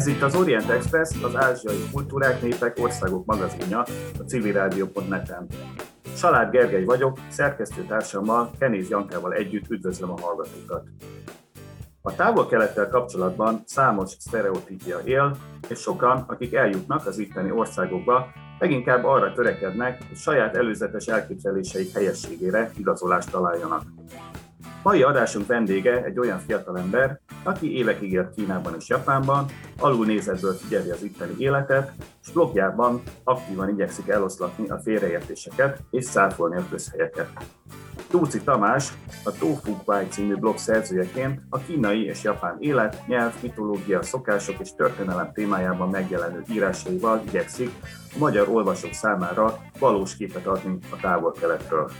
Ez itt az Orient Express, az ázsiai kultúrák, népek, országok magazinja a civilrádió.net-en. Salád Gergely vagyok, szerkesztőtársammal, Kenéz Jankával együtt üdvözlöm a hallgatókat. A távol-kelettel kapcsolatban számos sztereotípia él, és sokan, akik eljutnak az itteni országokba, leginkább arra törekednek, hogy saját előzetes elképzeléseik helyességére igazolást találjanak. Mai adásunk vendége egy olyan fiatalember, aki évekig élt Kínában és Japánban, alulnézetből figyeli az itteni életet, és blogjában aktívan igyekszik eloszlatni a félreértéseket és száfolni a közhelyeket. Tóci Tamás, a Tofu Kwai című blog szerzőjeként a kínai és japán élet, nyelv, mitológia, szokások és történelem témájában megjelenő írásaival igyekszik a magyar olvasók számára valós képet adni a távol-keletről.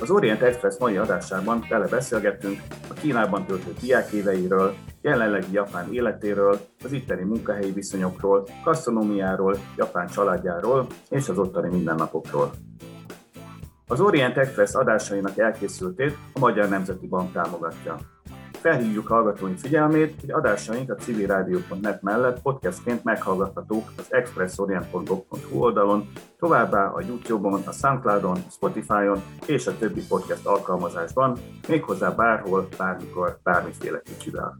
Az Orient Express mai adásában vele beszélgettünk a Kínában töltött diákéveiről, jelenlegi japán életéről, az itteni munkahelyi viszonyokról, gasztronómiáról, japán családjáról és az ottani mindennapokról. Az Orient Express adásainak elkészültét a Magyar Nemzeti Bank támogatja. Felhívjuk hallgatóink figyelmét, hogy adásaink a civilrádió.net mellett podcastként meghallgathatók az expressorient.blog.hu oldalon, továbbá a YouTube-on, a Soundcloud-on, Spotify-on és a többi podcast alkalmazásban, méghozzá bárhol, bármikor, bármiféle kicsivel.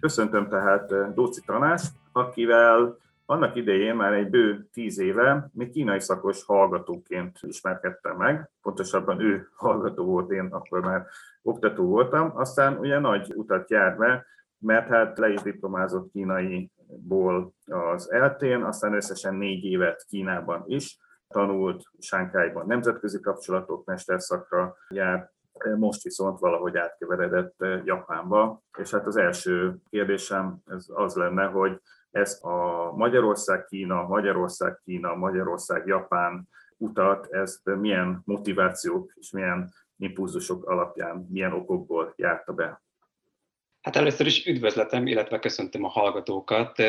Köszöntöm tehát Dóci Tanást, akivel annak idején már egy bő tíz éve még kínai szakos hallgatóként ismerkedtem meg, pontosabban ő hallgató volt, én akkor már oktató voltam, aztán ugye nagy utat járt be, mert hát le is diplomázott kínaiból az eltén, aztán összesen négy évet Kínában is, tanult Sánkájban nemzetközi kapcsolatok mesterszakra járt, most viszont valahogy átkeveredett Japánba, és hát az első kérdésem ez az lenne, hogy ezt a Magyarország-Kína, Magyarország-Kína, Magyarország-Japán utat, ezt milyen motivációk és milyen impulzusok alapján, milyen okokból járta be? Hát először is üdvözletem, illetve köszöntöm a hallgatókat.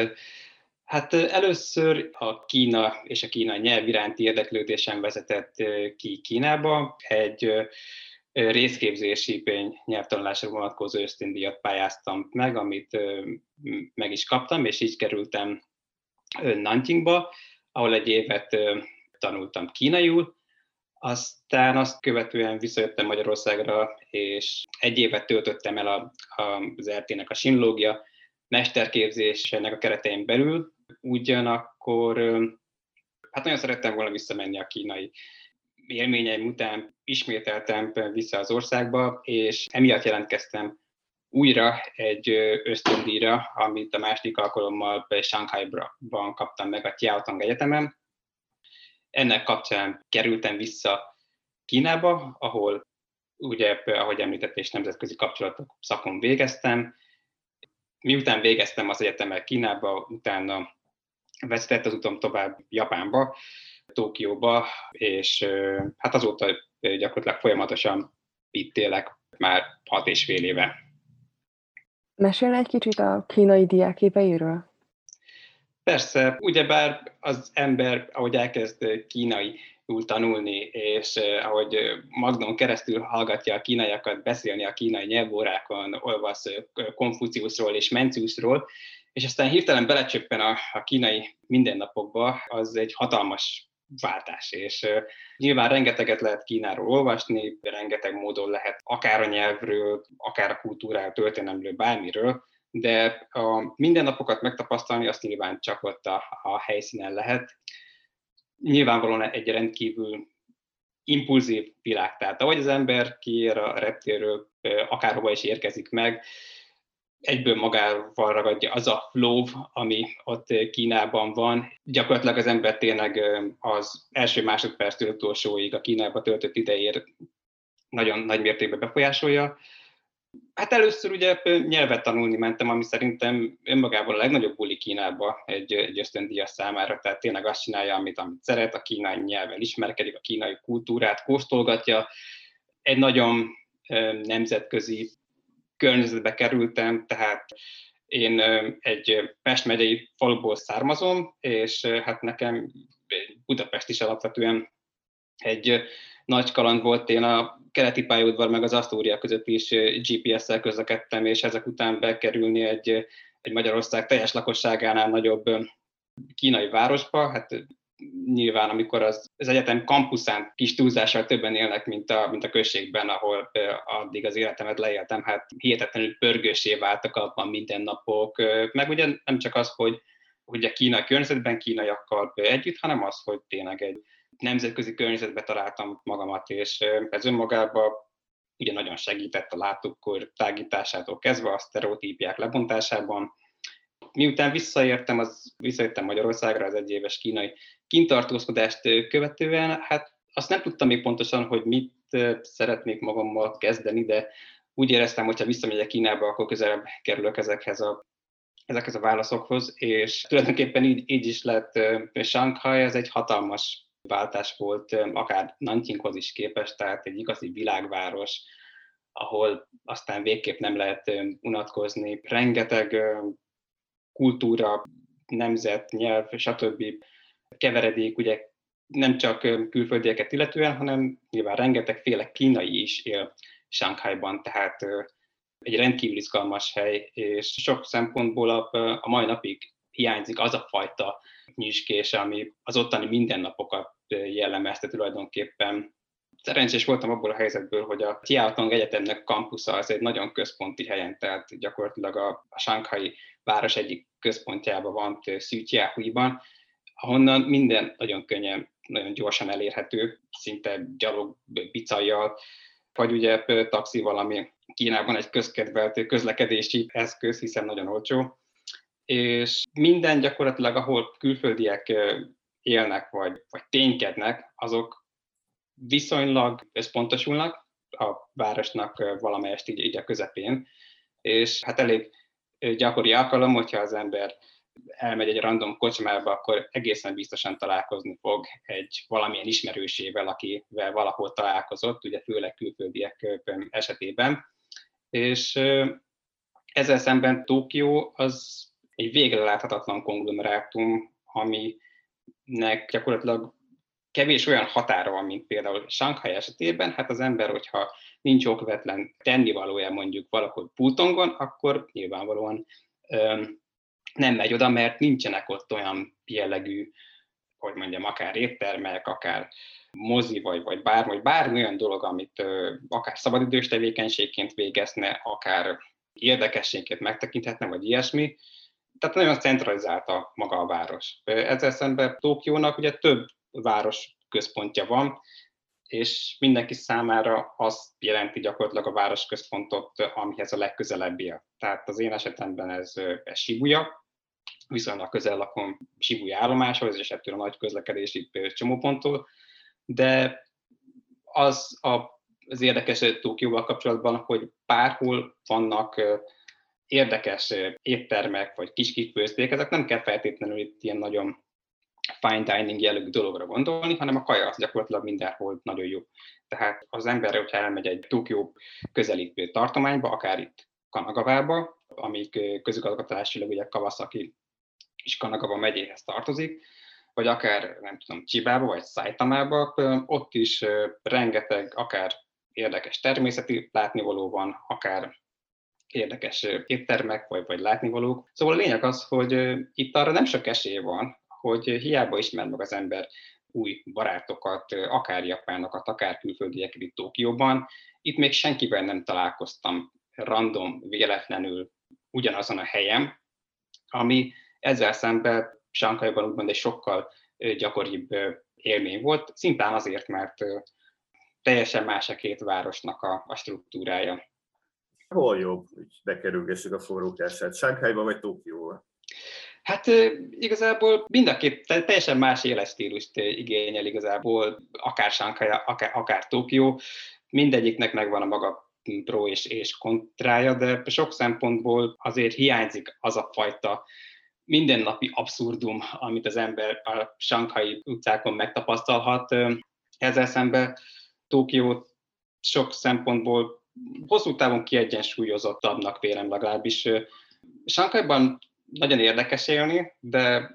Hát először a Kína és a kínai nyelv iránti érdeklődésem vezetett ki Kínába. Egy részképzési nyelvtanulásra vonatkozó ösztöndíjat pályáztam meg, amit meg is kaptam, és így kerültem Nanjingba, ahol egy évet tanultam kínaiul, aztán azt követően visszajöttem Magyarországra, és egy évet töltöttem el a, a, az RT-nek a sinológia mesterképzésének a keretein belül, ugyanakkor hát nagyon szerettem volna visszamenni a kínai élményeim után ismételtem vissza az országba, és emiatt jelentkeztem újra egy ösztöndíjra, amit a második alkalommal Shanghai-ban kaptam meg a Tiaotong Egyetemen. Ennek kapcsán kerültem vissza Kínába, ahol ugye, ahogy említett, és nemzetközi kapcsolatok szakon végeztem. Miután végeztem az egyetemet Kínába, utána vezetett az utam tovább Japánba, Tokióba, és hát azóta gyakorlatilag folyamatosan itt élek már hat és fél éve. Mesélne egy kicsit a kínai diáképeiről? Persze, ugyebár az ember, ahogy elkezd kínai tanulni, és ahogy Magnon keresztül hallgatja a kínaiakat beszélni a kínai nyelvórákon, olvas Konfuciusról és Menciusról, és aztán hirtelen belecsöppen a, a kínai mindennapokba, az egy hatalmas váltás. És nyilván rengeteget lehet Kínáról olvasni, rengeteg módon lehet akár a nyelvről, akár a kultúráról, történelemről, bármiről, de a mindennapokat megtapasztalni azt nyilván csak ott a, a helyszínen lehet. Nyilvánvalóan egy rendkívül impulzív világ. Tehát ahogy az ember kiér a reptérről, akárhova is érkezik meg, egyből magával ragadja az a flow, ami ott Kínában van. Gyakorlatilag az ember tényleg az első másodperctől utolsóig a Kínába töltött idejér nagyon nagy mértékben befolyásolja. Hát először ugye nyelvet tanulni mentem, ami szerintem önmagában a legnagyobb buli Kínába egy, egy ösztöndíjas számára, tehát tényleg azt csinálja, amit, amit szeret, a kínai nyelven ismerkedik, a kínai kultúrát kóstolgatja. Egy nagyon nemzetközi környezetbe kerültem, tehát én egy Pest megyei faluból származom, és hát nekem Budapest is alapvetően egy nagy kaland volt. Én a keleti pályaudvar meg az Asztória között is GPS-szel közlekedtem, és ezek után bekerülni egy, egy Magyarország teljes lakosságánál nagyobb kínai városba, hát nyilván amikor az, az egyetem kampuszán kis túlzással többen élnek, mint a, mint a községben, ahol addig az életemet leéltem, hát hihetetlenül pörgősé váltak abban mindennapok, meg ugye nem csak az, hogy hogy a kínai környezetben kínaiakkal együtt, hanem az, hogy tényleg egy nemzetközi környezetbe találtam magamat, és ez önmagában ugye nagyon segített a látókor tágításától kezdve, a sztereotípiák lebontásában. Miután visszaértem, az, visszaértem Magyarországra az egyéves kínai kintartózkodást követően, hát azt nem tudtam még pontosan, hogy mit szeretnék magammal kezdeni, de úgy éreztem, hogy ha visszamegyek Kínába, akkor közelebb kerülök ezekhez a ezekhez a válaszokhoz, és tulajdonképpen így, így is lett Shanghai, ez egy hatalmas váltás volt, akár Nanjinghoz is képest, tehát egy igazi világváros, ahol aztán végképp nem lehet unatkozni. Rengeteg kultúra, nemzet, nyelv, stb. Keveredék, ugye nem csak külföldieket illetően, hanem nyilván rengetegféle kínai is él Shanghaiban, tehát egy rendkívül izgalmas hely, és sok szempontból a, mai napig hiányzik az a fajta nyüskés, ami az ottani mindennapokat jellemezte tulajdonképpen. Szerencsés voltam abból a helyzetből, hogy a Tiaotong Egyetemnek kampusza az egy nagyon központi helyen, tehát gyakorlatilag a, a Shanghai város egyik központjában van, Szűtjáhuiban, ahonnan minden nagyon könnyen, nagyon gyorsan elérhető, szinte gyalog, bicajjal, vagy ugye taxi valami Kínában egy közkedvelt közlekedési eszköz, hiszen nagyon olcsó, és minden gyakorlatilag, ahol külföldiek élnek, vagy, vagy ténykednek, azok viszonylag összpontosulnak a városnak valamelyest így, így a közepén, és hát elég gyakori alkalom, hogyha az ember elmegy egy random kocsmába, akkor egészen biztosan találkozni fog egy valamilyen ismerősével, akivel valahol találkozott, ugye főleg külföldiek esetében. És ezzel szemben Tokió az egy végre láthatatlan konglomerátum, aminek gyakorlatilag kevés olyan határa van, mint például Shanghai esetében, hát az ember, hogyha nincs okvetlen tennivalója mondjuk valahol Pultongon, akkor nyilvánvalóan nem megy oda, mert nincsenek ott olyan jellegű, hogy mondjam, akár éttermek, akár mozi, vagy, vagy bármi, vagy bármi olyan dolog, amit ö, akár szabadidős tevékenységként végezne, akár érdekességként megtekinthetne, vagy ilyesmi. Tehát nagyon centralizálta maga a város. Ezzel szemben Tokiónak ugye több város központja van, és mindenki számára azt jelenti gyakorlatilag a városközpontot, amihez a legközelebbi. Tehát az én esetemben ez, ez Shibuya, viszonylag közel lakom Shibuya állomáshoz, és ettől a nagy közlekedési csomóponttól, de az a, az érdekes Tokióval kapcsolatban, hogy bárhol vannak érdekes éttermek, vagy kis kifőzték, ezek nem kell feltétlenül itt ilyen nagyon fine dining jellegű dologra gondolni, hanem a kaja az gyakorlatilag mindenhol nagyon jó. Tehát az ember, hogyha elmegy egy Tokió közeli tartományba, akár itt Kanagavába, amik közigazgatásilag ugye Kawasaki és Kanagawa megyéhez tartozik, vagy akár, nem tudom, Csibába, vagy Szájtamába, ott is rengeteg, akár érdekes természeti látnivaló van, akár érdekes éttermek, vagy, vagy látnivalók. Szóval a lényeg az, hogy itt arra nem sok esély van, hogy hiába ismer meg az ember új barátokat, akár japánokat, akár külföldieket itt Tokióban. Itt még senkivel nem találkoztam random, véletlenül ugyanazon a helyen, ami ezzel szemben Sánkaiban úgymond egy sokkal gyakoribb élmény volt, szintán azért, mert teljesen más a két városnak a, a struktúrája. Hol jobb, hogy bekerülgessük a forrókását, Sánkhelyba vagy Tokióba? Hát igazából mind a két teljesen más életstílust igényel igazából, akár Shanghai, akár, akár Tokió. Mindegyiknek megvan a maga pro és, és kontrája, de sok szempontból azért hiányzik az a fajta mindennapi abszurdum, amit az ember a sankai utcákon megtapasztalhat. Ezzel szemben Tokió sok szempontból hosszú távon kiegyensúlyozottabbnak vélem legalábbis. Sankaiban nagyon érdekes élni, de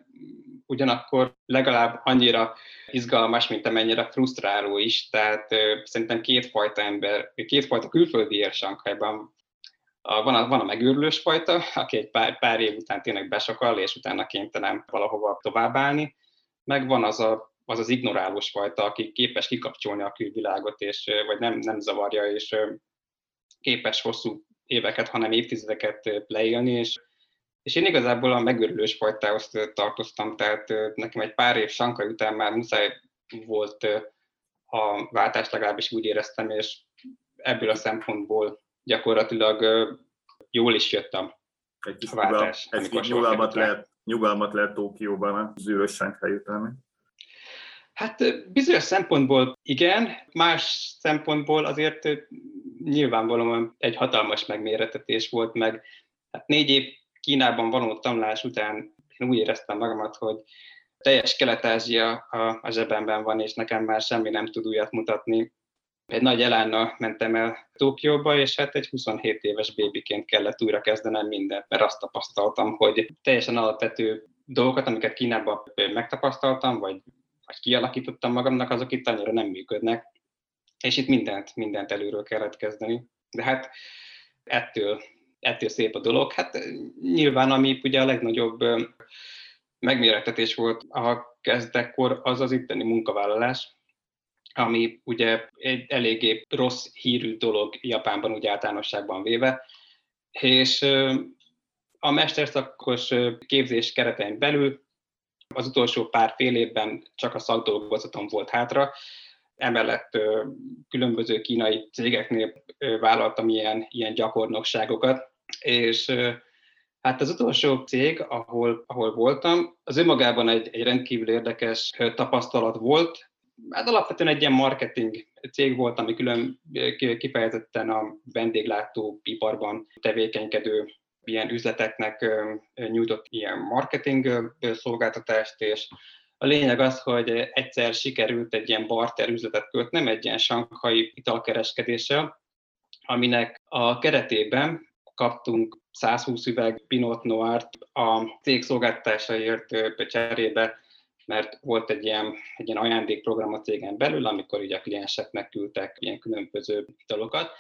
ugyanakkor legalább annyira izgalmas, mint amennyire frusztráló is. Tehát szerintem kétfajta ember, kétfajta külföldi ér Sankhajban. Van a, van a megőrülős fajta, aki egy pár, pár év után tényleg besakal, és utána kénytelen valahova továbbállni, meg van az a az az ignorálós fajta, aki képes kikapcsolni a külvilágot, és, vagy nem, nem zavarja, és képes hosszú éveket, hanem évtizedeket leélni, és, és én igazából a megőrülős fajtához tartoztam, tehát nekem egy pár év sankai után már muszáj volt a váltás, legalábbis úgy éreztem, és ebből a szempontból gyakorlatilag jól is jöttem egy kis a váltás. Egy kis nyugalmat lehet, nyugalmat lehet Tókióban, zűrös Sankai után. Hát bizonyos szempontból igen, más szempontból azért nyilvánvalóan egy hatalmas megméretetés volt, meg hát négy év Kínában való tanulás után én úgy éreztem magamat, hogy teljes Kelet-Ázsia a, a zsebemben van, és nekem már semmi nem tud újat mutatni. Egy nagy elánnal mentem el Tokióba, és hát egy 27 éves bébiként kellett újra kezdenem mindent, mert azt tapasztaltam, hogy teljesen alapvető dolgokat, amiket Kínában megtapasztaltam, vagy vagy kialakítottam magamnak, azok itt annyira nem működnek, és itt mindent, mindent előről kellett kezdeni. De hát ettől, ettől szép a dolog. Hát nyilván, ami ugye a legnagyobb megmérettetés volt a kezdekkor, az az itteni munkavállalás, ami ugye egy eléggé rossz hírű dolog Japánban úgy általánosságban véve, és a mesterszakos képzés keretein belül az utolsó pár fél évben csak a szakdolgozatom volt hátra, emellett különböző kínai cégeknél vállaltam ilyen, ilyen gyakornokságokat, és hát az utolsó cég, ahol, ahol voltam, az önmagában egy, egy rendkívül érdekes tapasztalat volt, hát alapvetően egy ilyen marketing cég volt, ami külön kifejezetten a vendéglátó iparban tevékenykedő ilyen üzleteknek nyújtott ilyen marketing szolgáltatást, és a lényeg az, hogy egyszer sikerült egy ilyen barter üzletet kötnem, egy ilyen sankhai italkereskedéssel, aminek a keretében kaptunk 120 üveg Pinot Noir-t a cég szolgáltatásaért cserébe, mert volt egy ilyen, egy ilyen ajándékprogram a cégen belül, amikor ugye a klienseknek küldtek ilyen különböző italokat,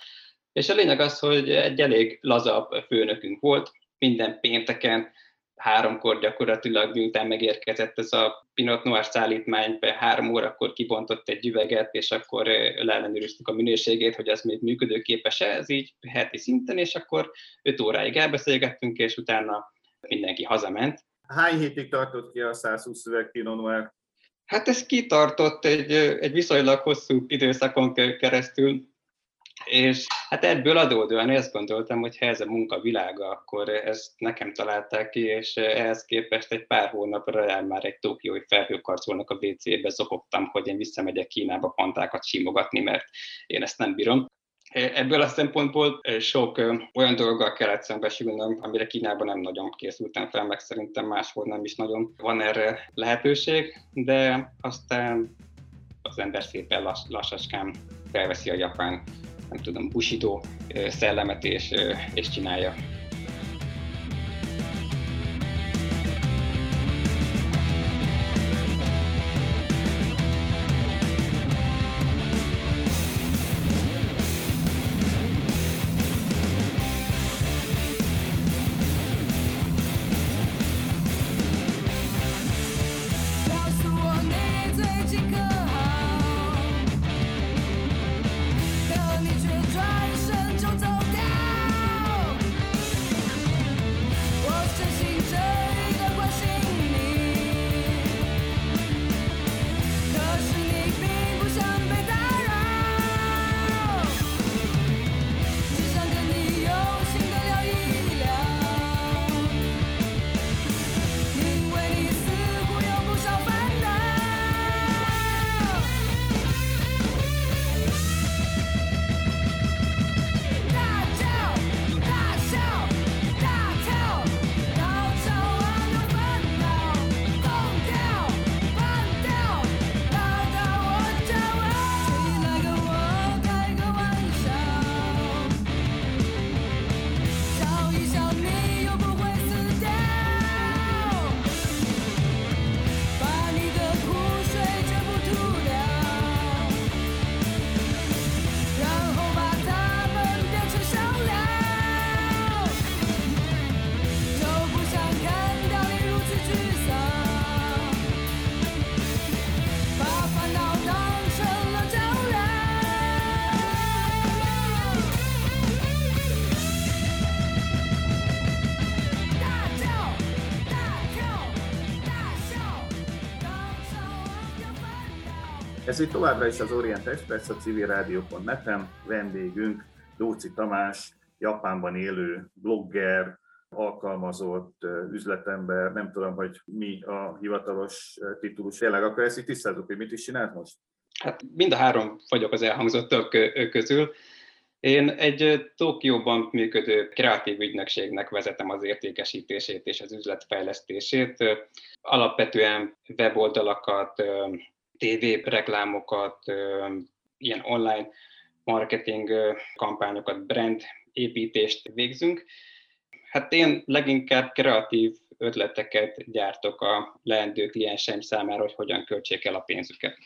és a lényeg az, hogy egy elég laza főnökünk volt, minden pénteken háromkor gyakorlatilag, miután megérkezett ez a Pinot Noir szállítmány, három órakor kibontott egy üveget, és akkor leellenőriztük a minőségét, hogy az még működőképes-e, ez így heti szinten, és akkor öt óráig elbeszélgettünk, és utána mindenki hazament. Hány hétig tartott ki a 120 üveg Pinot Noir? Hát ez kitartott egy, egy viszonylag hosszú időszakon keresztül, és hát ebből adódóan ezt gondoltam, hogy ha ez a munka világa, akkor ezt nekem találták ki, és ehhez képest egy pár hónapra el már egy tokiói felhőkarcolnak a WC-be zokogtam, hogy én visszamegyek Kínába pantákat simogatni, mert én ezt nem bírom. Ebből a szempontból sok olyan dologgal kellett szembesülnöm, amire Kínában nem nagyon készültem fel, meg szerintem máshol nem is nagyon van erre lehetőség, de aztán az ember szépen lass, lassaskán felveszi a japán nem tudom, busító szellemet és, és csinálja. Ez itt továbbra is az Orient Express, a civilrádió.net-en. Vendégünk Dóci Tamás, Japánban élő blogger, alkalmazott üzletember, nem tudom, hogy mi a hivatalos titulus. Tényleg akkor ezt itt tisztázzuk, hogy mit is csinált most? Hát mind a három vagyok az elhangzottak közül. Én egy Tokióban működő kreatív ügynökségnek vezetem az értékesítését és az üzletfejlesztését. Alapvetően weboldalakat, TV reklámokat, ilyen online marketing kampányokat, brand építést végzünk. Hát én leginkább kreatív ötleteket gyártok a leendő klienseim számára, hogy hogyan költsék el a pénzüket.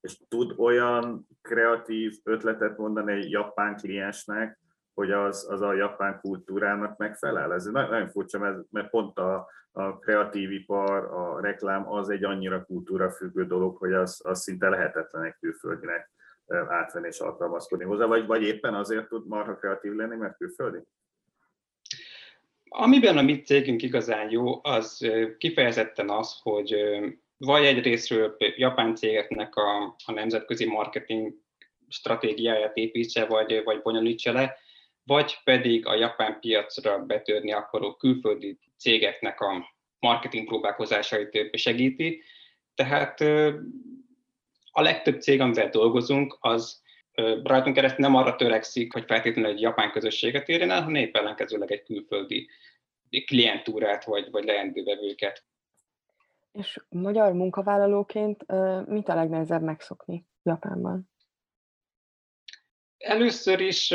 És tud olyan kreatív ötletet mondani egy japán kliensnek, hogy az, az a japán kultúrának megfelel. Ez nagyon furcsa, mert, mert pont a, a kreatív ipar, a reklám az egy annyira kultúra függő dolog, hogy az, az szinte lehetetlen egy külföldinek átvenni és alkalmazkodni hozzá, vagy, vagy éppen azért tud marha kreatív lenni, mert külföldi? Amiben a mi cégünk igazán jó, az kifejezetten az, hogy vagy egyrésztről japán cégeknek a, a nemzetközi marketing stratégiáját építse, vagy, vagy bonyolítsa le, vagy pedig a japán piacra betörni akaró külföldi cégeknek a marketing próbálkozásait segíti. Tehát a legtöbb cég, amivel dolgozunk, az rajtunk keresztül nem arra törekszik, hogy feltétlenül egy japán közösséget érjen el, hanem épp ellenkezőleg egy külföldi klientúrát vagy, vagy leendővevőket. És magyar munkavállalóként mit a legnehezebb megszokni Japánban? Először is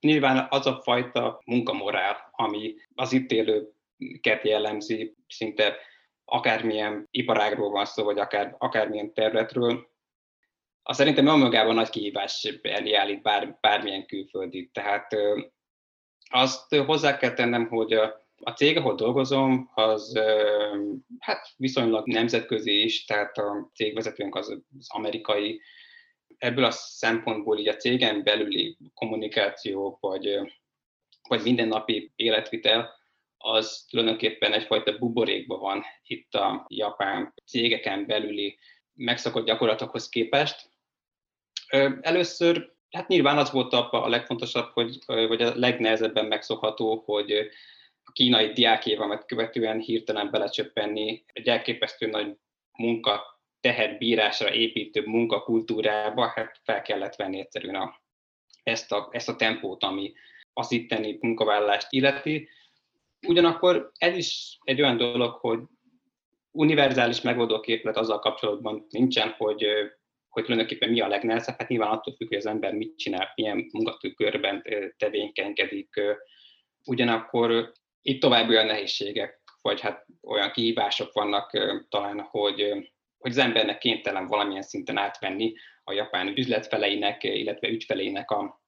nyilván az a fajta munkamorál, ami az itt élőket jellemzi, szinte akármilyen iparágról van szó, vagy akár, akármilyen területről, az szerintem önmagában nagy kihívás elé állít bár, bármilyen külföldi. Tehát azt hozzá kell tennem, hogy a, a cég, ahol dolgozom, az hát viszonylag nemzetközi is, tehát a cégvezetőnk az, az amerikai. Ebből a szempontból így a cégen belüli kommunikáció, vagy, vagy mindennapi életvitel, az tulajdonképpen egyfajta buborékban van itt a japán cégeken belüli megszokott gyakorlatokhoz képest. Először, hát nyilván az volt a legfontosabb, hogy, vagy a legnehezebben megszokható, hogy a kínai diákévamat követően hirtelen belecsöppenni egy elképesztő nagy munka tehetbírásra építő munkakultúrába, hát fel kellett venni egyszerűen a, ezt, a, ezt a tempót, ami az itteni munkavállalást illeti. Ugyanakkor ez is egy olyan dolog, hogy univerzális megoldó képlet azzal kapcsolatban nincsen, hogy hogy tulajdonképpen mi a legnehezebb, hát nyilván attól függ, hogy az ember mit csinál, milyen munkakörben tevékenykedik. Ugyanakkor itt további olyan nehézségek, vagy hát olyan kihívások vannak talán, hogy, hogy az embernek kénytelen valamilyen szinten átvenni a japán üzletfeleinek, illetve ügyfeleinek a,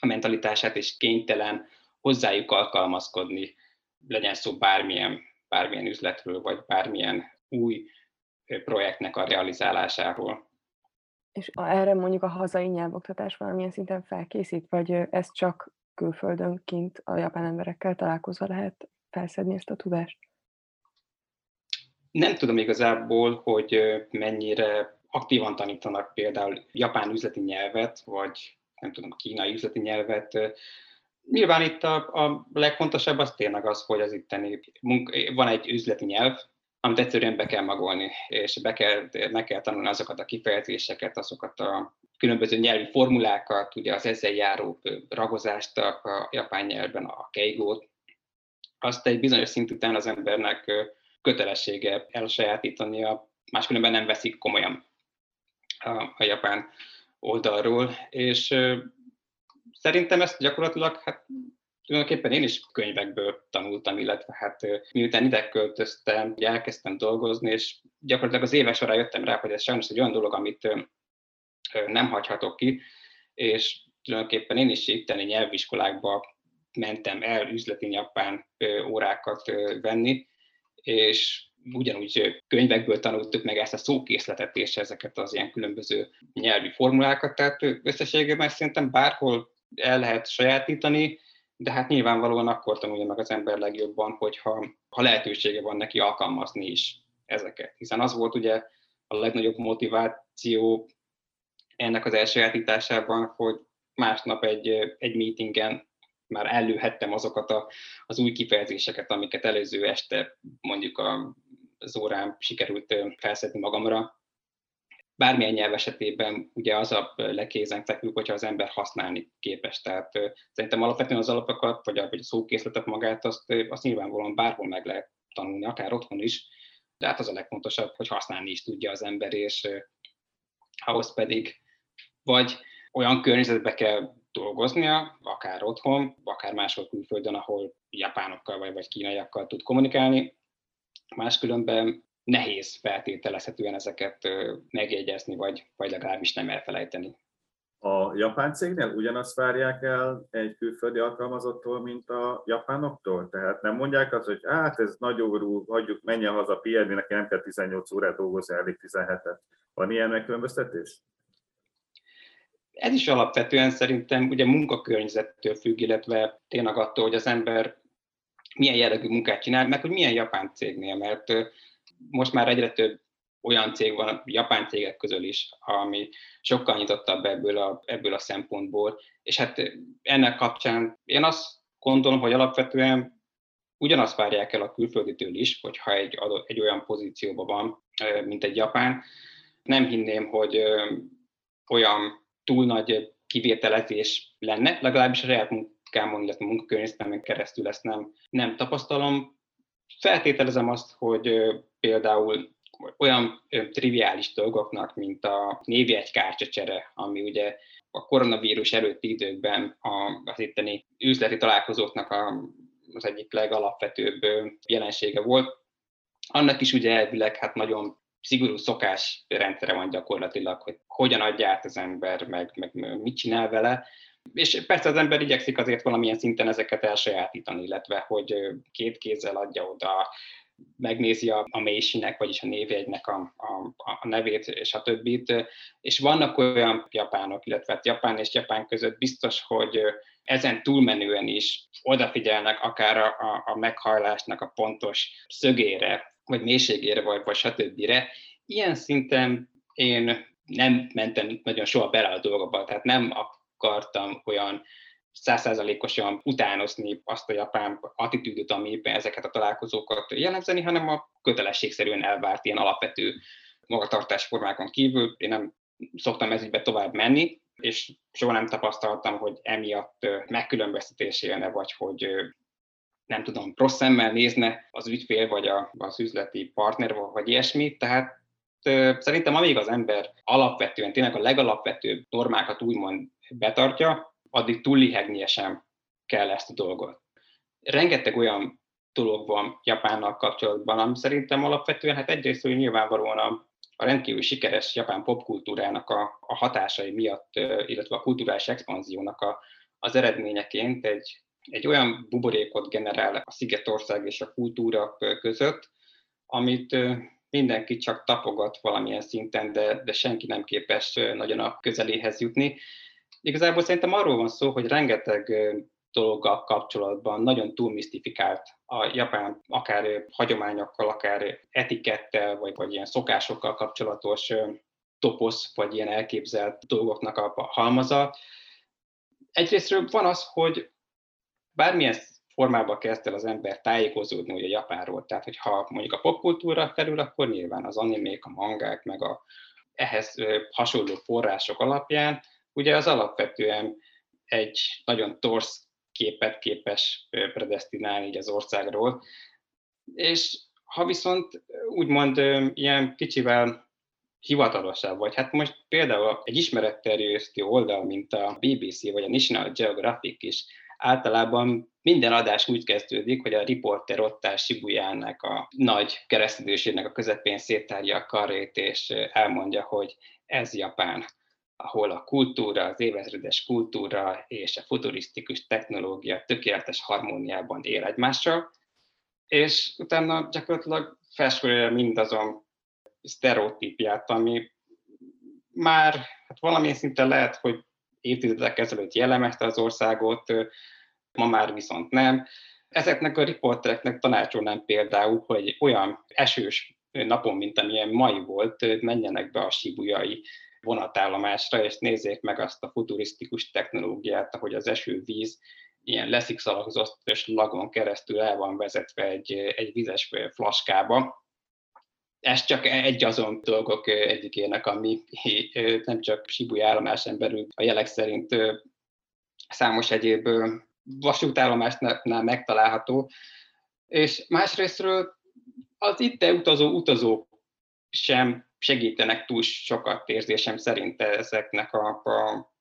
a mentalitását, és kénytelen hozzájuk alkalmazkodni, legyen szó bármilyen, bármilyen üzletről, vagy bármilyen új projektnek a realizálásáról. És erre mondjuk a hazai nyelvoktatás valamilyen szinten felkészít, vagy ez csak külföldön kint a japán emberekkel találkozva lehet felszedni ezt a tudást? Nem tudom igazából, hogy mennyire aktívan tanítanak például japán üzleti nyelvet, vagy nem tudom, kínai üzleti nyelvet. Nyilván itt a, a legfontosabb az tényleg az, hogy az itteni munk- van egy üzleti nyelv, amit egyszerűen be kell magolni, és be kell, meg kell tanulni azokat a kifejezéseket, azokat a különböző nyelvi formulákat, ugye az ezzel járó ragozást a japán nyelvben, a keigót, azt egy bizonyos szint után az embernek kötelessége elsajátítania, máskülönben nem veszik komolyan a, a japán oldalról, és szerintem ezt gyakorlatilag hát Tulajdonképpen én is könyvekből tanultam, illetve hát miután ide költöztem, elkezdtem dolgozni, és gyakorlatilag az éves során jöttem rá, hogy ez sajnos egy olyan dolog, amit nem hagyhatok ki, és tulajdonképpen én is itteni nyelviskolákba mentem el üzleti japán órákat venni, és ugyanúgy könyvekből tanultuk meg ezt a szókészletet és ezeket az ilyen különböző nyelvi formulákat, tehát összességében szerintem bárhol el lehet sajátítani, de hát nyilvánvalóan akkor tanulja meg az ember legjobban, hogyha ha lehetősége van neki alkalmazni is ezeket. Hiszen az volt ugye a legnagyobb motiváció ennek az elsajátításában, hogy másnap egy, egy meetingen már előhettem azokat a, az új kifejezéseket, amiket előző este mondjuk a, az órán sikerült felszedni magamra. Bármilyen nyelv esetében ugye az a lekézenfekvő, hogyha az ember használni képes. Tehát szerintem alapvetően az alapokat, vagy a, vagy a szókészletet magát, azt, azt nyilvánvalóan bárhol meg lehet tanulni, akár otthon is, de hát az a legfontosabb, hogy használni is tudja az ember, és ahhoz pedig vagy olyan környezetbe kell dolgoznia, akár otthon, akár máshol külföldön, ahol japánokkal vagy, vagy kínaiakkal tud kommunikálni. Máskülönben nehéz feltételezhetően ezeket megjegyezni, vagy, vagy legalábbis nem elfelejteni. A japán cégnél ugyanazt várják el egy külföldi alkalmazottól, mint a japánoktól? Tehát nem mondják azt, hogy hát ez nagy órú, hagyjuk, menjen haza pihenni, neki nem kell 18 órát dolgozni, elég 17-et. Van ilyen megkülönböztetés? Ez is alapvetően szerintem ugye munkakörnyezettől függ, illetve tényleg attól, hogy az ember milyen jellegű munkát csinál, meg hogy milyen japán cégnél, mert most már egyre több olyan cég van, japán cégek közül is, ami sokkal nyitottabb ebből a, ebből a szempontból, és hát ennek kapcsán én azt gondolom, hogy alapvetően ugyanazt várják el a külfölditől is, hogyha egy, egy olyan pozícióban van, mint egy japán. Nem hinném, hogy olyan túl nagy kivételezés lenne, legalábbis a saját munkámon, illetve munkakörnyezetemen keresztül ezt nem, nem tapasztalom. Feltételezem azt, hogy például olyan triviális dolgoknak, mint a névjegykártyacsere, ami ugye a koronavírus előtti időkben az itteni üzleti találkozóknak a, az egyik legalapvetőbb jelensége volt. Annak is ugye elvileg hát nagyon szigorú szokás rendszere van gyakorlatilag, hogy hogyan adja át az ember, meg, meg mit csinál vele. És persze az ember igyekszik azért valamilyen szinten ezeket elsajátítani, illetve hogy két kézzel adja oda, megnézi a, a mélysinek, vagyis a névjegynek a, a, a nevét, és a többit. És vannak olyan japánok, illetve hát japán és japán között biztos, hogy ezen túlmenően is odafigyelnek akár a, a, a meghajlásnak a pontos szögére, vagy mélységére, vagy, vagy stb. Ilyen szinten én nem mentem nagyon soha bele a dolgokba, tehát nem akartam olyan százszázalékosan utánozni azt a japán attitűdöt, ami éppen ezeket a találkozókat jellemzeni, hanem a kötelességszerűen elvárt ilyen alapvető magatartásformákon kívül. Én nem szoktam ezügybe tovább menni, és soha nem tapasztaltam, hogy emiatt megkülönböztetés élne, vagy hogy nem tudom, rossz szemmel nézne az ügyfél, vagy a, az üzleti partner, vagy ilyesmi. Tehát szerintem amíg az ember alapvetően, tényleg a legalapvetőbb normákat úgymond betartja, addig túllihegnie sem kell ezt a dolgot. Rengeteg olyan dolog van Japánnal kapcsolatban, ami szerintem alapvetően, hát egyrészt, hogy nyilvánvalóan a, a rendkívül sikeres japán popkultúrának a, a hatásai miatt, illetve a kulturális expanziónak a, az eredményeként egy egy olyan buborékot generál a Szigetország és a kultúra között, amit mindenki csak tapogat valamilyen szinten, de, de senki nem képes nagyon a közeléhez jutni. Igazából szerintem arról van szó, hogy rengeteg dologgal kapcsolatban nagyon túl misztifikált a japán, akár hagyományokkal, akár etikettel, vagy, vagy ilyen szokásokkal kapcsolatos toposz, vagy ilyen elképzelt dolgoknak a halmaza. Egyrésztről van az, hogy bármilyen formában kezd el az ember tájékozódni ugye Japánról. Tehát, hogyha mondjuk a popkultúra felül, akkor nyilván az animék, a mangák, meg a ehhez hasonló források alapján, ugye az alapvetően egy nagyon torsz képet képes predestinálni így az országról. És ha viszont úgymond ilyen kicsivel hivatalosabb, vagy hát most például egy ismeretterjesztő oldal, mint a BBC vagy a National Geographic is általában minden adás úgy kezdődik, hogy a riporter ott áll Sibujának a nagy keresztedősének a közepén széttárja a karét, és elmondja, hogy ez Japán, ahol a kultúra, az évezredes kultúra és a futurisztikus technológia tökéletes harmóniában él egymással, és utána gyakorlatilag felsorolja mindazon sztereotípiát, ami már hát valamilyen szinten lehet, hogy évtizedek ezelőtt jellemezte az országot, ma már viszont nem. Ezeknek a riportereknek tanácsolnám például, hogy olyan esős napon, mint amilyen mai volt, menjenek be a sibujai vonatállomásra, és nézzék meg azt a futurisztikus technológiát, ahogy az esővíz ilyen leszikszalagozott lagon keresztül el van vezetve egy, egy vizes flaskába. Ez csak egy azon dolgok egyikének, ami nem csak Shibuya állomáson belül a jelek szerint számos egyéb vasútállomásnál megtalálható. És másrésztről az itt utazó utazók sem segítenek túl sokat érzésem szerint ezeknek a, a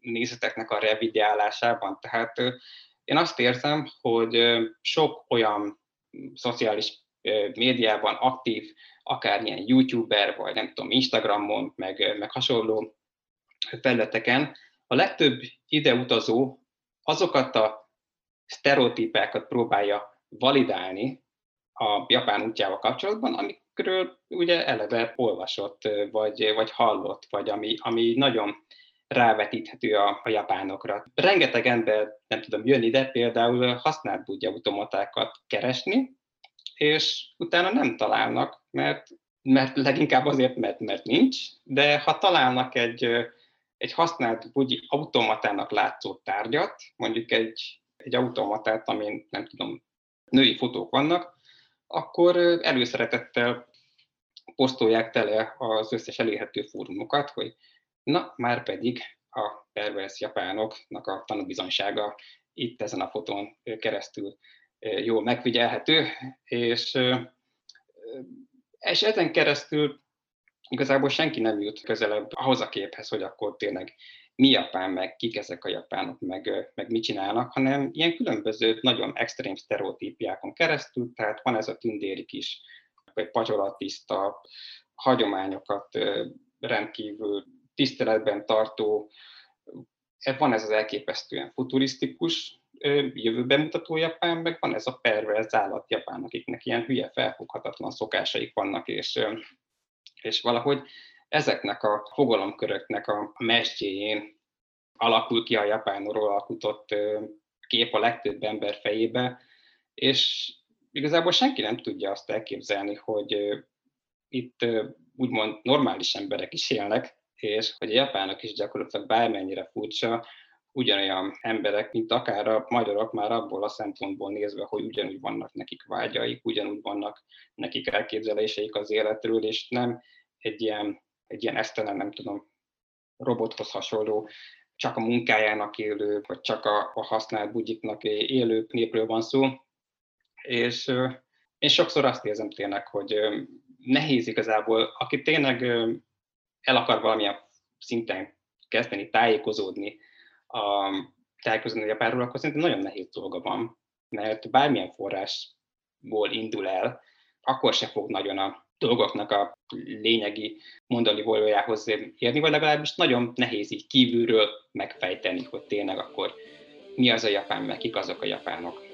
nézeteknek a revidiálásában. Tehát én azt érzem, hogy sok olyan szociális médiában aktív, akár ilyen youtuber, vagy nem tudom, Instagramon, meg, meg hasonló felületeken, a legtöbb ideutazó azokat a sztereotípákat próbálja validálni a japán útjával kapcsolatban, amikről ugye eleve olvasott, vagy, vagy hallott, vagy ami, ami nagyon rávetíthető a, a japánokra. Rengeteg ember, nem tudom, jön ide például használt budja automatákat keresni, és utána nem találnak, mert, mert leginkább azért, mert, mert nincs, de ha találnak egy, egy használt bugyi automatának látszó tárgyat, mondjuk egy, egy automatát, amin nem tudom, női fotók vannak, akkor előszeretettel posztolják tele az összes elérhető fórumokat, hogy Na, már pedig a pervers japánoknak a tanúbizonysága itt ezen a fotón keresztül jól megfigyelhető, és, ezen keresztül igazából senki nem jut közelebb ahhoz a képhez, hogy akkor tényleg mi Japán, meg kik ezek a japánok, meg, meg mit csinálnak, hanem ilyen különböző, nagyon extrém sztereotípiákon keresztül, tehát van ez a tündéri kis, vagy pacsolattista hagyományokat rendkívül tiszteletben tartó, van ez az elképesztően futurisztikus jövőben mutató Japán, meg van ez a perverz állat Japán, akiknek ilyen hülye, felfoghatatlan szokásaik vannak, és, és valahogy ezeknek a fogalomköröknek a mesdjéjén alakul ki a japánról alkotott kép a legtöbb ember fejébe, és igazából senki nem tudja azt elképzelni, hogy itt úgymond normális emberek is élnek, és hogy a japánok is gyakorlatilag bármennyire furcsa, ugyanolyan emberek, mint akár a magyarok már abból a szempontból nézve, hogy ugyanúgy vannak nekik vágyaik, ugyanúgy vannak nekik elképzeléseik az életről, és nem egy ilyen, egy ilyen esztelen, nem tudom, robothoz hasonló, csak a munkájának élő, vagy csak a, a használt bugyiknak élő népről van szó. És én sokszor azt érzem tényleg, hogy nehéz igazából, aki tényleg el akar valamilyen szinten kezdeni tájékozódni a tájékozódni a Japánról, akkor szerintem nagyon nehéz dolga van, mert bármilyen forrásból indul el, akkor se fog nagyon a dolgoknak a lényegi mondani volójához érni, vagy legalábbis nagyon nehéz így kívülről megfejteni, hogy tényleg akkor mi az a japán, meg kik azok a japánok.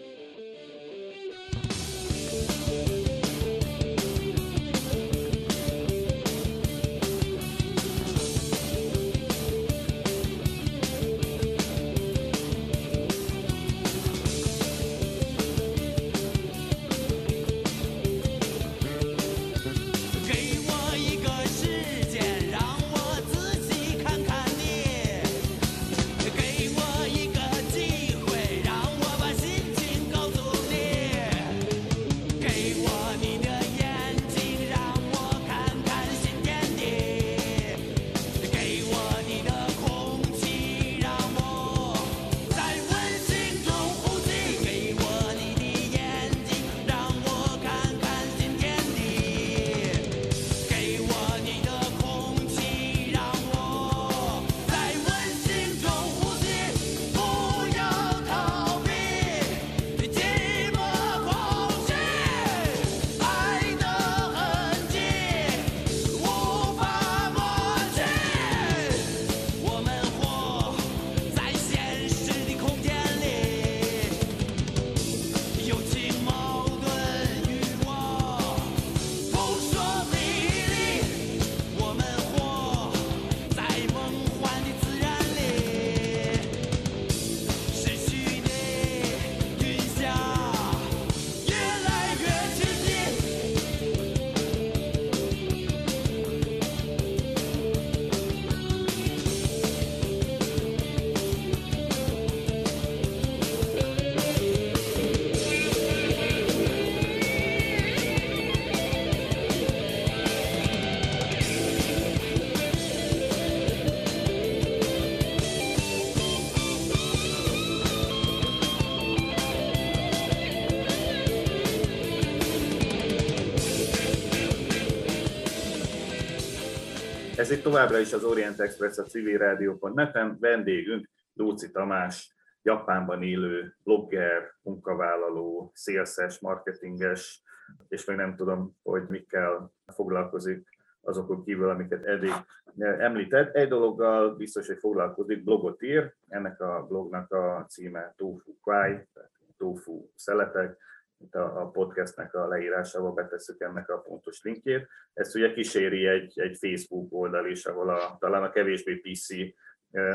Itt továbbra is az Orient Express a civilrádió.net-en, vendégünk Lóci Tamás, Japánban élő blogger, munkavállaló, szélszes, marketinges, és még nem tudom, hogy mikkel foglalkozik azokon kívül, amiket eddig említett. Egy dologgal biztos, hogy foglalkozik, blogot ír, ennek a blognak a címe Tofu Kwai, tofu szeletek, itt a, podcastnek a leírásával betesszük ennek a pontos linkjét. Ezt ugye kíséri egy, egy Facebook oldal is, ahol a, talán a kevésbé PC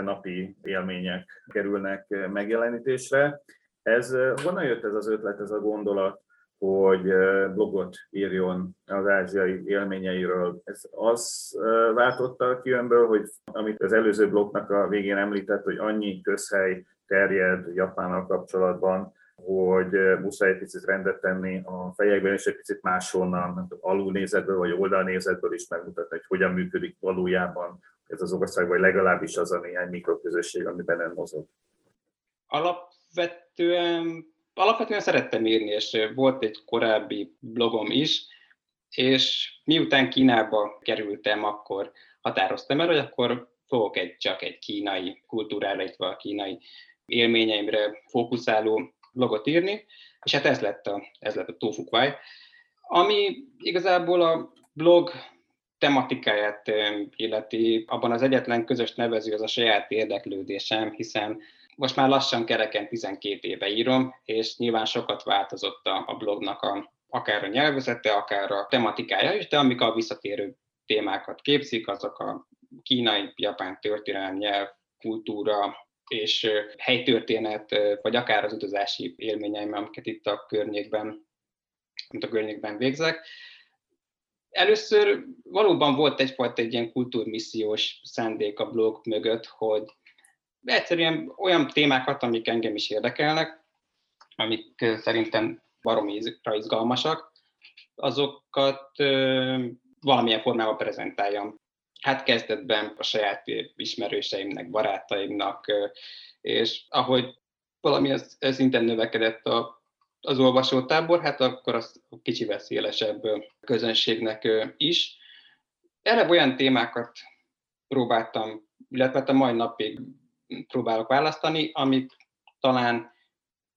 napi élmények kerülnek megjelenítésre. Ez honnan jött ez az ötlet, ez a gondolat, hogy blogot írjon az ázsiai élményeiről. Ez az váltotta ki önből, hogy amit az előző blognak a végén említett, hogy annyi közhely terjed Japánnal kapcsolatban, hogy muszáj egy picit rendet tenni a fejekben, és egy picit máshonnan, alulnézetből vagy oldalnézetből is megmutatni, hogy hogyan működik valójában ez az ország, vagy legalábbis az a néhány mikroközösség, amiben ön mozog. Alapvetően, alapvetően szerettem írni, és volt egy korábbi blogom is, és miután Kínába kerültem, akkor határoztam el, hogy akkor fogok egy, csak egy kínai kultúrára, illetve a kínai élményeimre fókuszáló blogot írni, és hát ez lett a, ez lett a Tofu ami igazából a blog tematikáját illeti, abban az egyetlen közös nevező az a saját érdeklődésem, hiszen most már lassan kereken 12 éve írom, és nyilván sokat változott a, blognak a, akár a nyelvezete, akár a tematikája is, de amik a visszatérő témákat képzik, azok a kínai, japán történelem, nyelv, kultúra, és helytörténet, vagy akár az utazási élményeim, amiket itt a környékben, amit a környékben végzek. Először valóban volt egyfajta egy ilyen kultúrmissziós szándék a blog mögött, hogy egyszerűen olyan témákat, amik engem is érdekelnek, amik szerintem baromira izgalmasak, azokat valamilyen formában prezentáljam hát kezdetben a saját ismerőseimnek, barátaimnak, és ahogy valami az, szinten növekedett a, az olvasótábor, hát akkor az kicsivel szélesebb közönségnek is. Erre olyan témákat próbáltam, illetve hát a mai napig próbálok választani, amik talán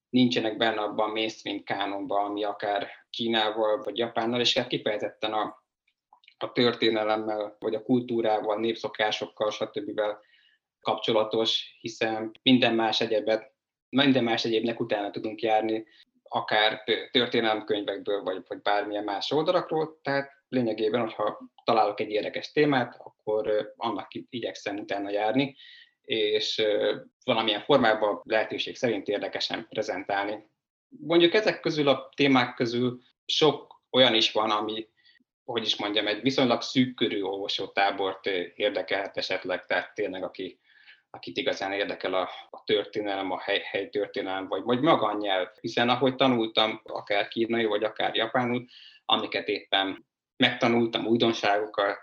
nincsenek benne abban a mainstream kánonban, ami akár Kínával vagy Japánnal, és hát kifejezetten a a történelemmel, vagy a kultúrával, népszokásokkal, stb. kapcsolatos, hiszen minden más egyebet, minden más egyébnek utána tudunk járni, akár történelemkönyvekből, vagy, vagy bármilyen más oldalakról, tehát lényegében, hogyha találok egy érdekes témát, akkor annak igyekszem utána járni, és valamilyen formában lehetőség szerint érdekesen prezentálni. Mondjuk ezek közül a témák közül sok olyan is van, ami hogy is mondjam, egy viszonylag szűk körű olvasótábort érdekelhet esetleg, tehát tényleg aki, akit igazán érdekel a, a történelem, a hely, hely történelem, vagy, vagy maga a nyelv. Hiszen ahogy tanultam, akár kínai, vagy akár japánul, amiket éppen megtanultam újdonságokat,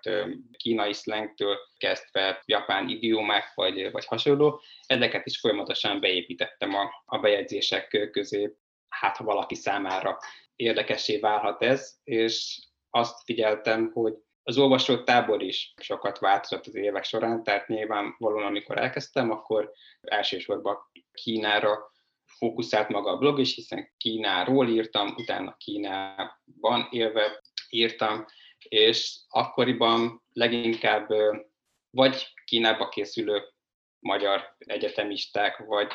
kínai szlengtől kezdve japán idiómák, vagy, vagy hasonló, ezeket is folyamatosan beépítettem a, a bejegyzések közé, hát ha valaki számára érdekessé válhat ez, és azt figyeltem, hogy az olvasó tábor is sokat változott az évek során, tehát nyilvánvalóan amikor elkezdtem, akkor elsősorban Kínára fókuszált maga a blog is, hiszen Kínáról írtam, utána Kínában élve írtam, és akkoriban leginkább vagy Kínába készülő magyar egyetemisták, vagy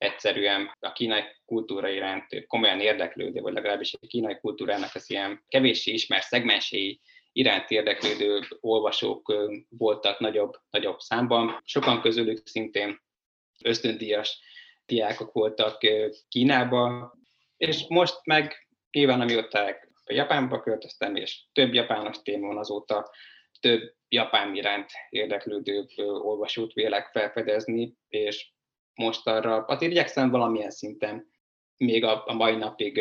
egyszerűen a kínai kultúra iránt komolyan érdeklődő, vagy legalábbis a kínai kultúrának az ilyen kevéssé ismert szegmensei iránt érdeklődő olvasók voltak nagyobb, nagyobb számban. Sokan közülük szintén ösztöndíjas diákok voltak Kínába, és most meg nyilván amióta a Japánba költöztem, és több japános téma van azóta, több japán iránt érdeklődő olvasót vélek felfedezni, és most arra, azért igyekszem valamilyen szinten még a, a mai napig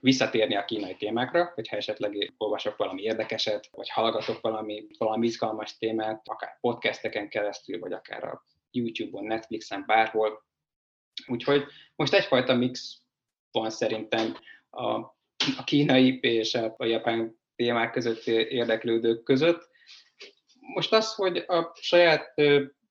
visszatérni a kínai témákra, hogyha esetleg olvasok valami érdekeset, vagy hallgatok valami, valami izgalmas témát, akár podcasteken keresztül, vagy akár a YouTube-on, Netflixen, bárhol. Úgyhogy most egyfajta mix van szerintem a, a kínai és a, a japán témák között érdeklődők között. Most az, hogy a saját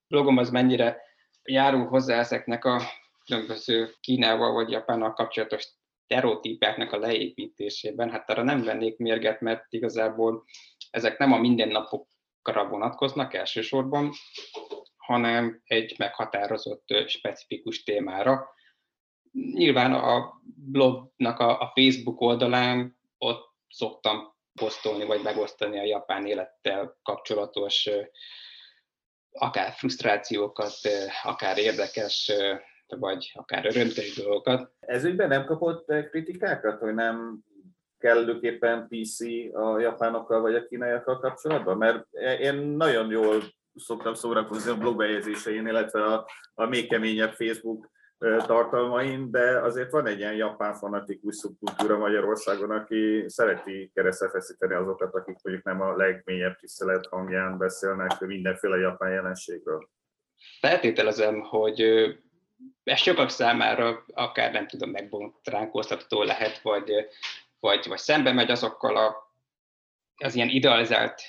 blogom az mennyire járul hozzá ezeknek a különböző Kínával vagy Japánnal kapcsolatos stereotípáknak a leépítésében, hát arra nem vennék mérget, mert igazából ezek nem a mindennapokra vonatkoznak elsősorban, hanem egy meghatározott, specifikus témára. Nyilván a blognak a, a Facebook oldalán ott szoktam posztolni vagy megosztani a japán élettel kapcsolatos akár frusztrációkat, akár érdekes, vagy akár örömteli dolgokat. Ez nem kapott kritikákat, hogy nem kellőképpen PC a japánokkal vagy a kínaiakkal kapcsolatban? Mert én nagyon jól szoktam szórakozni a blogbejegyzésein, illetve a, a még keményebb Facebook tartalmain, de azért van egy ilyen japán fanatikus szubkultúra Magyarországon, aki szereti keresztre feszíteni azokat, akik mondjuk nem a legmélyebb tisztelet hangján beszélnek mindenféle japán jelenségről. Feltételezem, hogy ez sokak számára akár nem tudom, megbontránkóztató lehet, vagy, vagy, vagy szembe megy azokkal a, az ilyen idealizált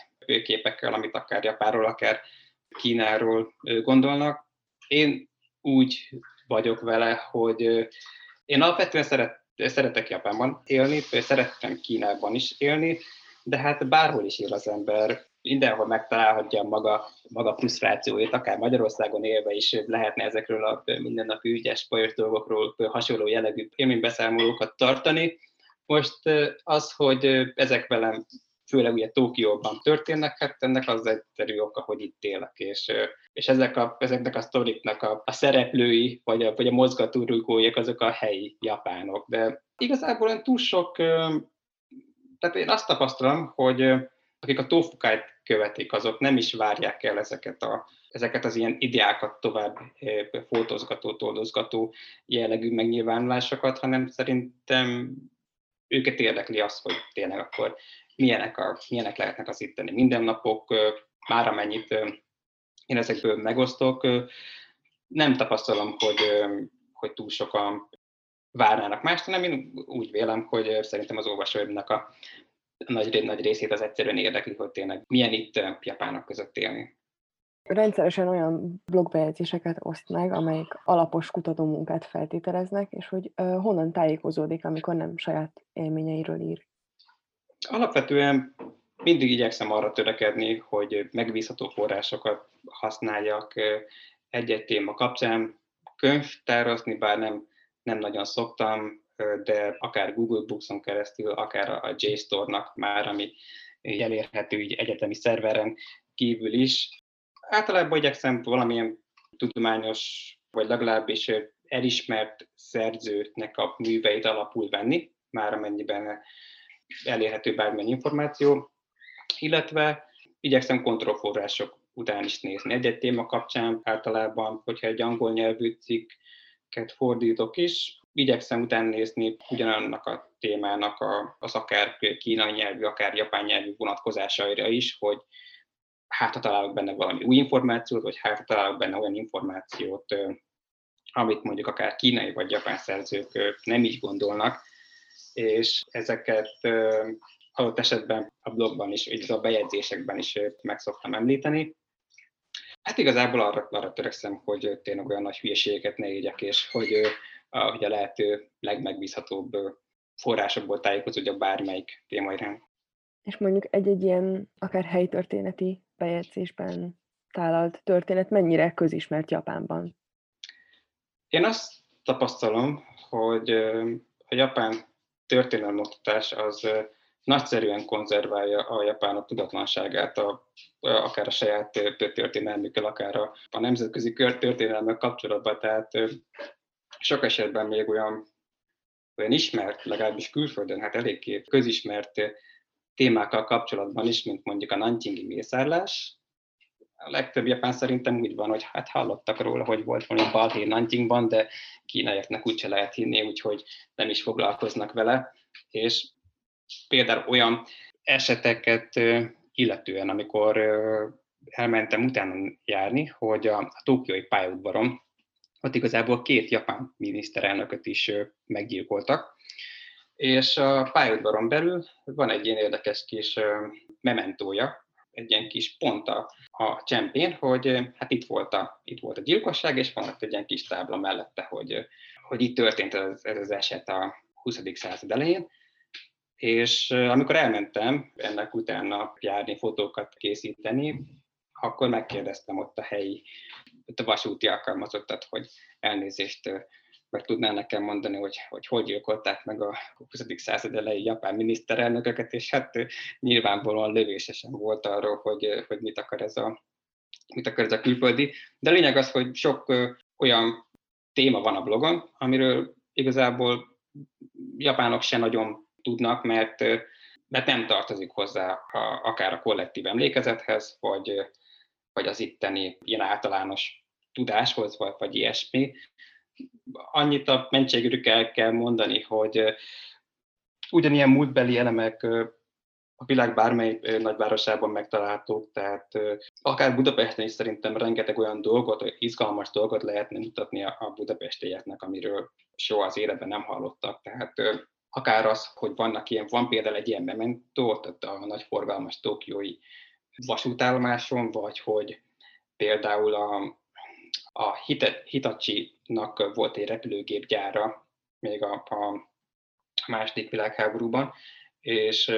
képekkel, amit akár Japáról, akár Kínáról gondolnak. Én úgy vagyok vele, hogy én alapvetően szeret, szeretek Japánban élni, szerettem Kínában is élni, de hát bárhol is él az ember, mindenhol megtalálhatja maga, maga frusztrációit, akár Magyarországon élve is lehetne ezekről a mindennapi ügyes, bajos dolgokról hasonló jellegű élménybeszámolókat tartani. Most az, hogy ezek velem főleg ugye Tokióban történnek, hát ennek az egyszerű oka, hogy itt élek, és, és ezek a, ezeknek a sztoriknak a, a szereplői, vagy a, vagy a mozgatórugóiak, azok a helyi japánok. De igazából olyan túl sok, tehát én azt tapasztalom, hogy akik a tofukáit követik, azok nem is várják el ezeket, a, ezeket az ilyen ideákat tovább fotózgató, toldozgató jellegű megnyilvánulásokat, hanem szerintem őket érdekli az, hogy tényleg akkor milyenek, a, milyenek lehetnek az itteni mindennapok, már amennyit én ezekből megosztok, nem tapasztalom, hogy, hogy túl sokan várnának mást, hanem én úgy vélem, hogy szerintem az olvasóimnak a nagy, nagy részét az egyszerűen érdekli, hogy tényleg milyen itt japánok között élni. Rendszeresen olyan blogbejegyzéseket oszt meg, amelyik alapos kutatómunkát feltételeznek, és hogy honnan tájékozódik, amikor nem saját élményeiről ír. Alapvetően mindig igyekszem arra törekedni, hogy megbízható forrásokat használjak egy-egy téma kapcsán. Könyvtározni, bár nem, nem nagyon szoktam, de akár Google Books-on keresztül, akár a JSTOR-nak már, ami elérhető így egyetemi szerveren kívül is. Általában igyekszem valamilyen tudományos, vagy legalábbis elismert szerzőnek a műveit alapul venni, már amennyiben elérhető bármilyen információ, illetve igyekszem kontrollforrások után is nézni. Egy-egy téma kapcsán általában, hogyha egy angol nyelvű cikket fordítok is, igyekszem utána nézni ugyanannak a témának a, az akár kínai nyelvű, akár japán nyelvű vonatkozásaira is, hogy hát ha találok benne valami új információt, vagy hát ha találok benne olyan információt, amit mondjuk akár kínai vagy japán szerzők nem így gondolnak, és ezeket adott esetben a blogban is, vagy a bejegyzésekben is meg szoktam említeni. Hát igazából arra, arra törekszem, hogy tényleg olyan nagy hülyeségeket ne égyek, és hogy, hogy a lehető legmegbízhatóbb forrásokból tájékozódjak bármelyik téma iránt. És mondjuk egy-egy ilyen akár helytörténeti bejegyzésben tálalt történet mennyire közismert Japánban? Én azt tapasztalom, hogy a japán történelmoktatás az nagyszerűen konzerválja a japánok tudatlanságát, a, akár a saját történelmükkel, akár a, a nemzetközi történelmek kapcsolatban. Tehát sok esetben még olyan, olyan ismert, legalábbis külföldön, hát eléggé közismert témákkal kapcsolatban is, mint mondjuk a Nanjingi mészárlás. A legtöbb japán szerintem úgy van, hogy hát hallottak róla, hogy volt valami balhé Nanjingban, de kínaiaknak úgyse lehet hinni, úgyhogy nem is foglalkoznak vele. És például olyan eseteket illetően, amikor elmentem utána járni, hogy a, a tokiói pályaudvaron ott igazából két japán miniszterelnököt is meggyilkoltak, és a pályaudvaron belül van egy ilyen érdekes kis mementója egy ilyen kis pont a, a csempén, hogy hát itt volt, a, itt volt a gyilkosság, és van ott egy ilyen kis tábla mellette, hogy, hogy itt történt ez, ez az eset a 20. század elején, és amikor elmentem ennek utána járni, fotókat készíteni, akkor megkérdeztem ott a helyi, ott a vasúti alkalmazottat, hogy elnézést meg tudná nekem mondani, hogy hogy, hogy gyilkolták meg a 20. század elejé japán miniszterelnököket, és hát nyilvánvalóan lövésesen volt arról, hogy, hogy mit akar ez a mit akar ez a külföldi. De a lényeg az, hogy sok olyan téma van a blogon, amiről igazából japánok se nagyon tudnak, mert, mert nem tartozik hozzá a, akár a kollektív emlékezethez, vagy, vagy az itteni ilyen általános tudáshoz, vagy, vagy ilyesmi annyit a mentségükkel kell mondani, hogy ugyanilyen múltbeli elemek a világ bármely nagyvárosában megtalálhatók, tehát akár Budapesten is szerintem rengeteg olyan dolgot, izgalmas dolgot lehetne mutatni a budapestieknek, amiről soha az életben nem hallottak. Tehát akár az, hogy vannak ilyen, van például egy ilyen mementó, tehát a nagy forgalmas tokiói vasútállomáson, vagy hogy például a a Hitachi-nak volt egy repülőgépgyára még a, a második világháborúban, és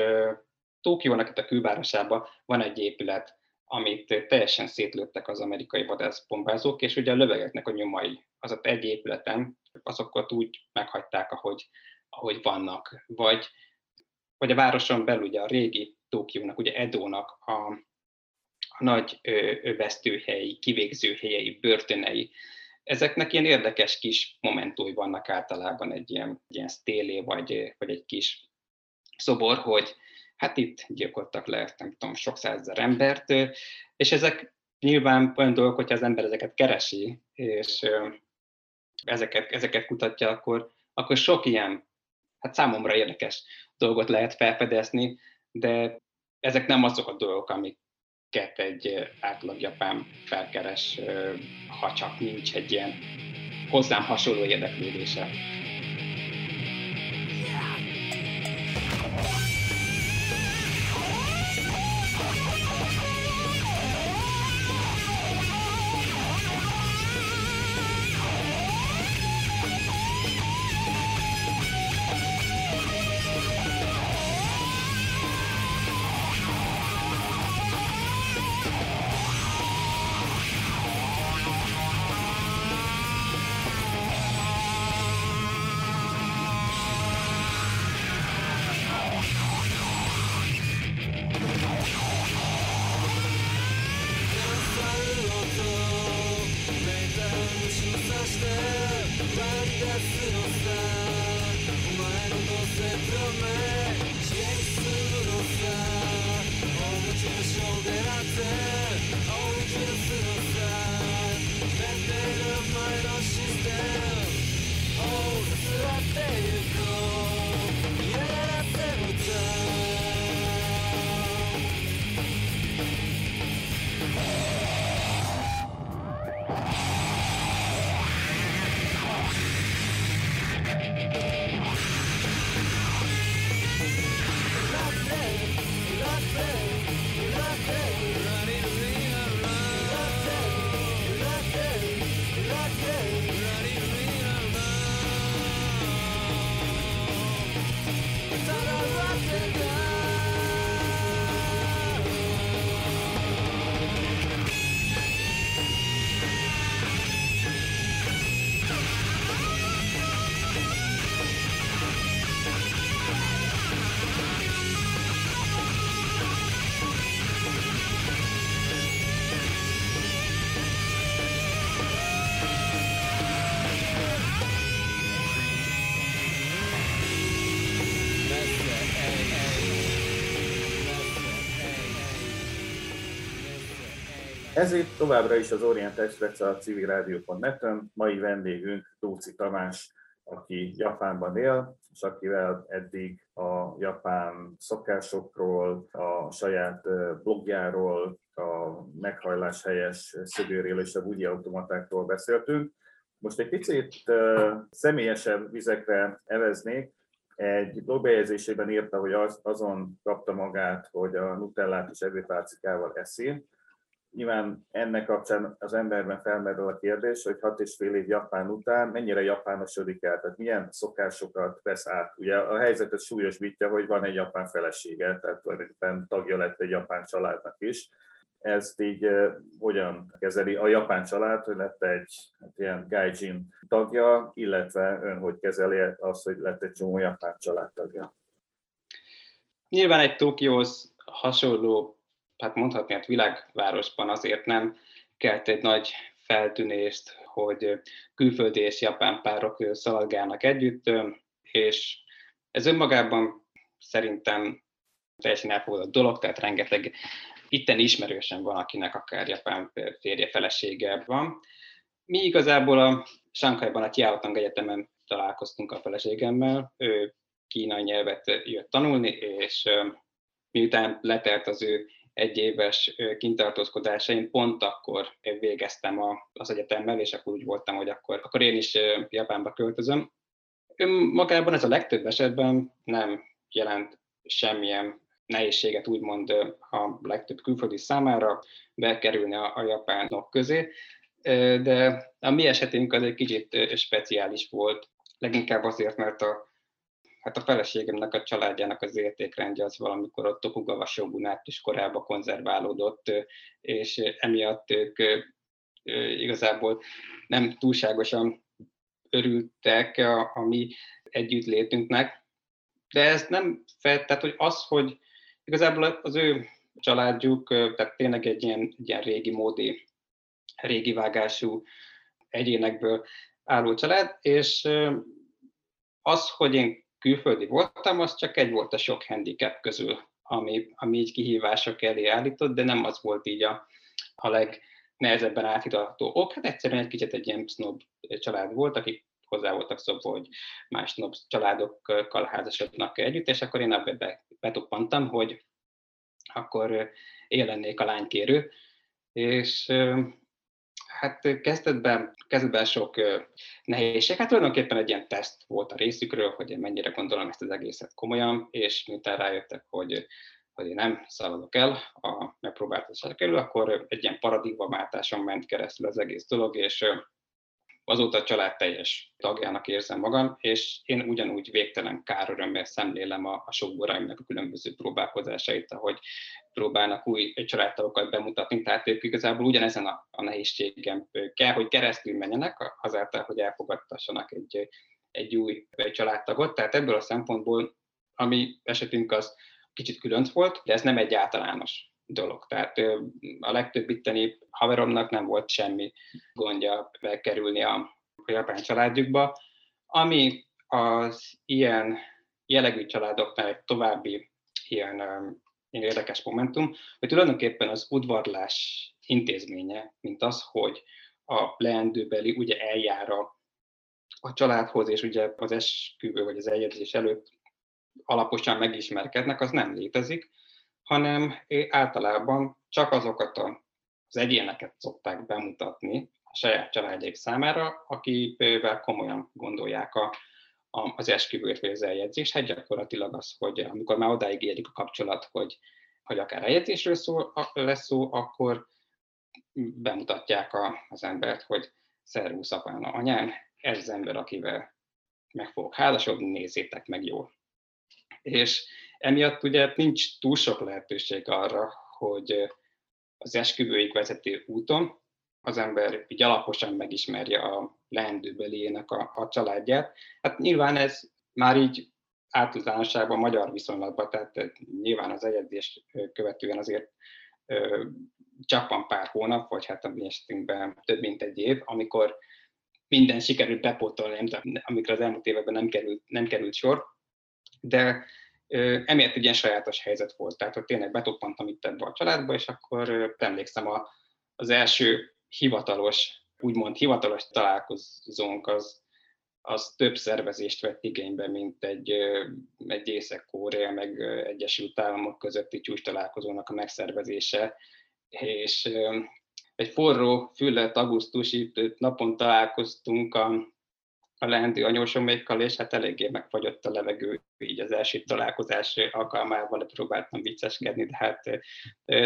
Tokiónak itt a külvárosában van egy épület, amit teljesen szétlőttek az amerikai vadászbombázók, és ugye a lövegeknek a nyomai, az ott egy épületen, azokat úgy meghagyták, ahogy, ahogy vannak. Vagy, vagy a városon belül ugye a régi Tokiónak, ugye Edónak a, a nagy vesztőhelyi, kivégzőhelyei, börtönei, ezeknek ilyen érdekes kis momentumai vannak általában egy ilyen, ilyen stélé, vagy, vagy egy kis szobor, hogy hát itt gyilkoltak le, nem tudom, sok százezer embert, és ezek nyilván olyan dolgok, hogyha az ember ezeket keresi, és ezeket, ezeket kutatja, akkor, akkor sok ilyen, hát számomra érdekes dolgot lehet felfedezni, de ezek nem azok a dolgok, amik amiket egy átlag japán felkeres, ha csak nincs egy ilyen hozzám hasonló érdeklődése. Továbbra is az Orient Express a civilrádió.net-ön. Mai vendégünk Tóci Tamás, aki Japánban él, és akivel eddig a japán szokásokról, a saját blogjáról, a meghajlás helyes szögőről és a bugyi automatákról beszéltünk. Most egy picit személyesebb vizekre eveznék, egy blogbejegyzésében írta, hogy az, azon kapta magát, hogy a nutellát is evőpálcikával eszi. Nyilván ennek kapcsán az emberben felmerül a kérdés, hogy hat és fél év Japán után mennyire japánosodik el, tehát milyen szokásokat vesz át. Ugye a helyzetet súlyosbítja, hogy van egy japán felesége, tehát tulajdonképpen tagja lett egy japán családnak is ezt így hogyan kezeli a japán család, hogy lett egy hát ilyen gaijin tagja, illetve ön hogy kezeli azt, hogy lett egy csomó japán családtagja? Nyilván egy Tokióhoz hasonló, hát mondhatni, hát világvárosban azért nem kelt egy nagy feltűnést, hogy külföldi és japán párok szaladgálnak együtt, és ez önmagában szerintem teljesen elfogadott dolog, tehát rengeteg itten ismerősen van, akinek akár japán férje, felesége van. Mi igazából a Sankaiban a Tiaotang Egyetemen találkoztunk a feleségemmel, ő kínai nyelvet jött tanulni, és miután letelt az ő egyéves kintartózkodása, én pont akkor végeztem az egyetemmel, és akkor úgy voltam, hogy akkor, akkor én is Japánba költözöm. Magában ez a legtöbb esetben nem jelent semmilyen nehézséget úgymond a legtöbb külföldi számára bekerülni a, a japánok közé, de a mi esetünk az egy kicsit speciális volt, leginkább azért, mert a, hát a feleségemnek a családjának az értékrendje az valamikor a Tokugawa shogunát is korábban konzerválódott, és emiatt ők igazából nem túlságosan örültek a, a mi együttlétünknek, de ez nem fel, tehát hogy az, hogy Igazából az ő családjuk, tehát tényleg egy ilyen, egy ilyen régi módi, régi vágású egyénekből álló család, és az, hogy én külföldi voltam, az csak egy volt a sok handicap közül, ami, ami így kihívások elé állított, de nem az volt így a, a legnehezebben áthidalható ok. Hát egyszerűen egy kicsit egy ilyen snob család volt, akik hozzá voltak szokva, hogy más snob családokkal házasodnak együtt, és akkor én abba betuppantam, hogy akkor én lennék a lánykérő, és hát kezdetben, kezdetben sok nehézség, hát tulajdonképpen egy ilyen teszt volt a részükről, hogy én mennyire gondolom ezt az egészet komolyan, és miután rájöttek, hogy, hogy én nem szaladok el a megpróbáltatásra kerül, akkor egy ilyen paradigmaváltáson ment keresztül az egész dolog, és Azóta a család teljes tagjának érzem magam, és én ugyanúgy végtelen kárörömmel szemlélem a, a sokboraimnak a különböző próbálkozásait, ahogy próbálnak új családtagokat bemutatni, tehát ők igazából ugyanezen a, a nehézségem kell, hogy keresztül menjenek, azáltal, hogy elfogadtassanak egy, egy új családtagot. Tehát ebből a szempontból, ami esetünk az kicsit különc volt, de ez nem egy általános dolog. Tehát a legtöbb itteni haveromnak nem volt semmi gondja bekerülni a, japán családjukba. Ami az ilyen jellegű családoknál egy további ilyen érdekes momentum, hogy tulajdonképpen az udvarlás intézménye, mint az, hogy a leendőbeli ugye eljár a, a családhoz, és ugye az esküvő vagy az eljegyzés előtt alaposan megismerkednek, az nem létezik, hanem általában csak azokat az egyéneket szokták bemutatni a saját családjaik számára, akivel komolyan gondolják a, a, az esküvőt vagy az eljegyzést. Hát gyakorlatilag az, hogy amikor már odáig érik a kapcsolat, hogy, hogy akár eljegyzésről szó, lesz szó, akkor bemutatják a, az embert, hogy szervusz apán, anyám, ez az ember, akivel meg fogok házasodni, nézzétek meg jól. És Emiatt ugye nincs túl sok lehetőség arra, hogy az esküvőig vezető úton az ember így alaposan megismerje a leendőbeliének a, a családját. Hát nyilván ez már így általánosságban magyar viszonylatban, tehát nyilván az egyedés követően azért csak van pár hónap, vagy hát a mi esetünkben több mint egy év, amikor minden sikerült bepótolni, amikor az elmúlt években nem került, nem került sor, de emiatt egy ilyen sajátos helyzet volt, tehát hogy tényleg betoppantam itt ebbe a családba, és akkor emlékszem a, az első hivatalos, úgymond hivatalos találkozónk az, az több szervezést vett igénybe, mint egy, egy Észak-Korea meg Egyesült Államok közötti csúcs találkozónak a megszervezése, és egy forró füllet augusztusi napon találkoztunk a a leendő anyósomékkal, és hát eléggé megfagyott a levegő, így az első találkozás alkalmával próbáltam vicceskedni, de hát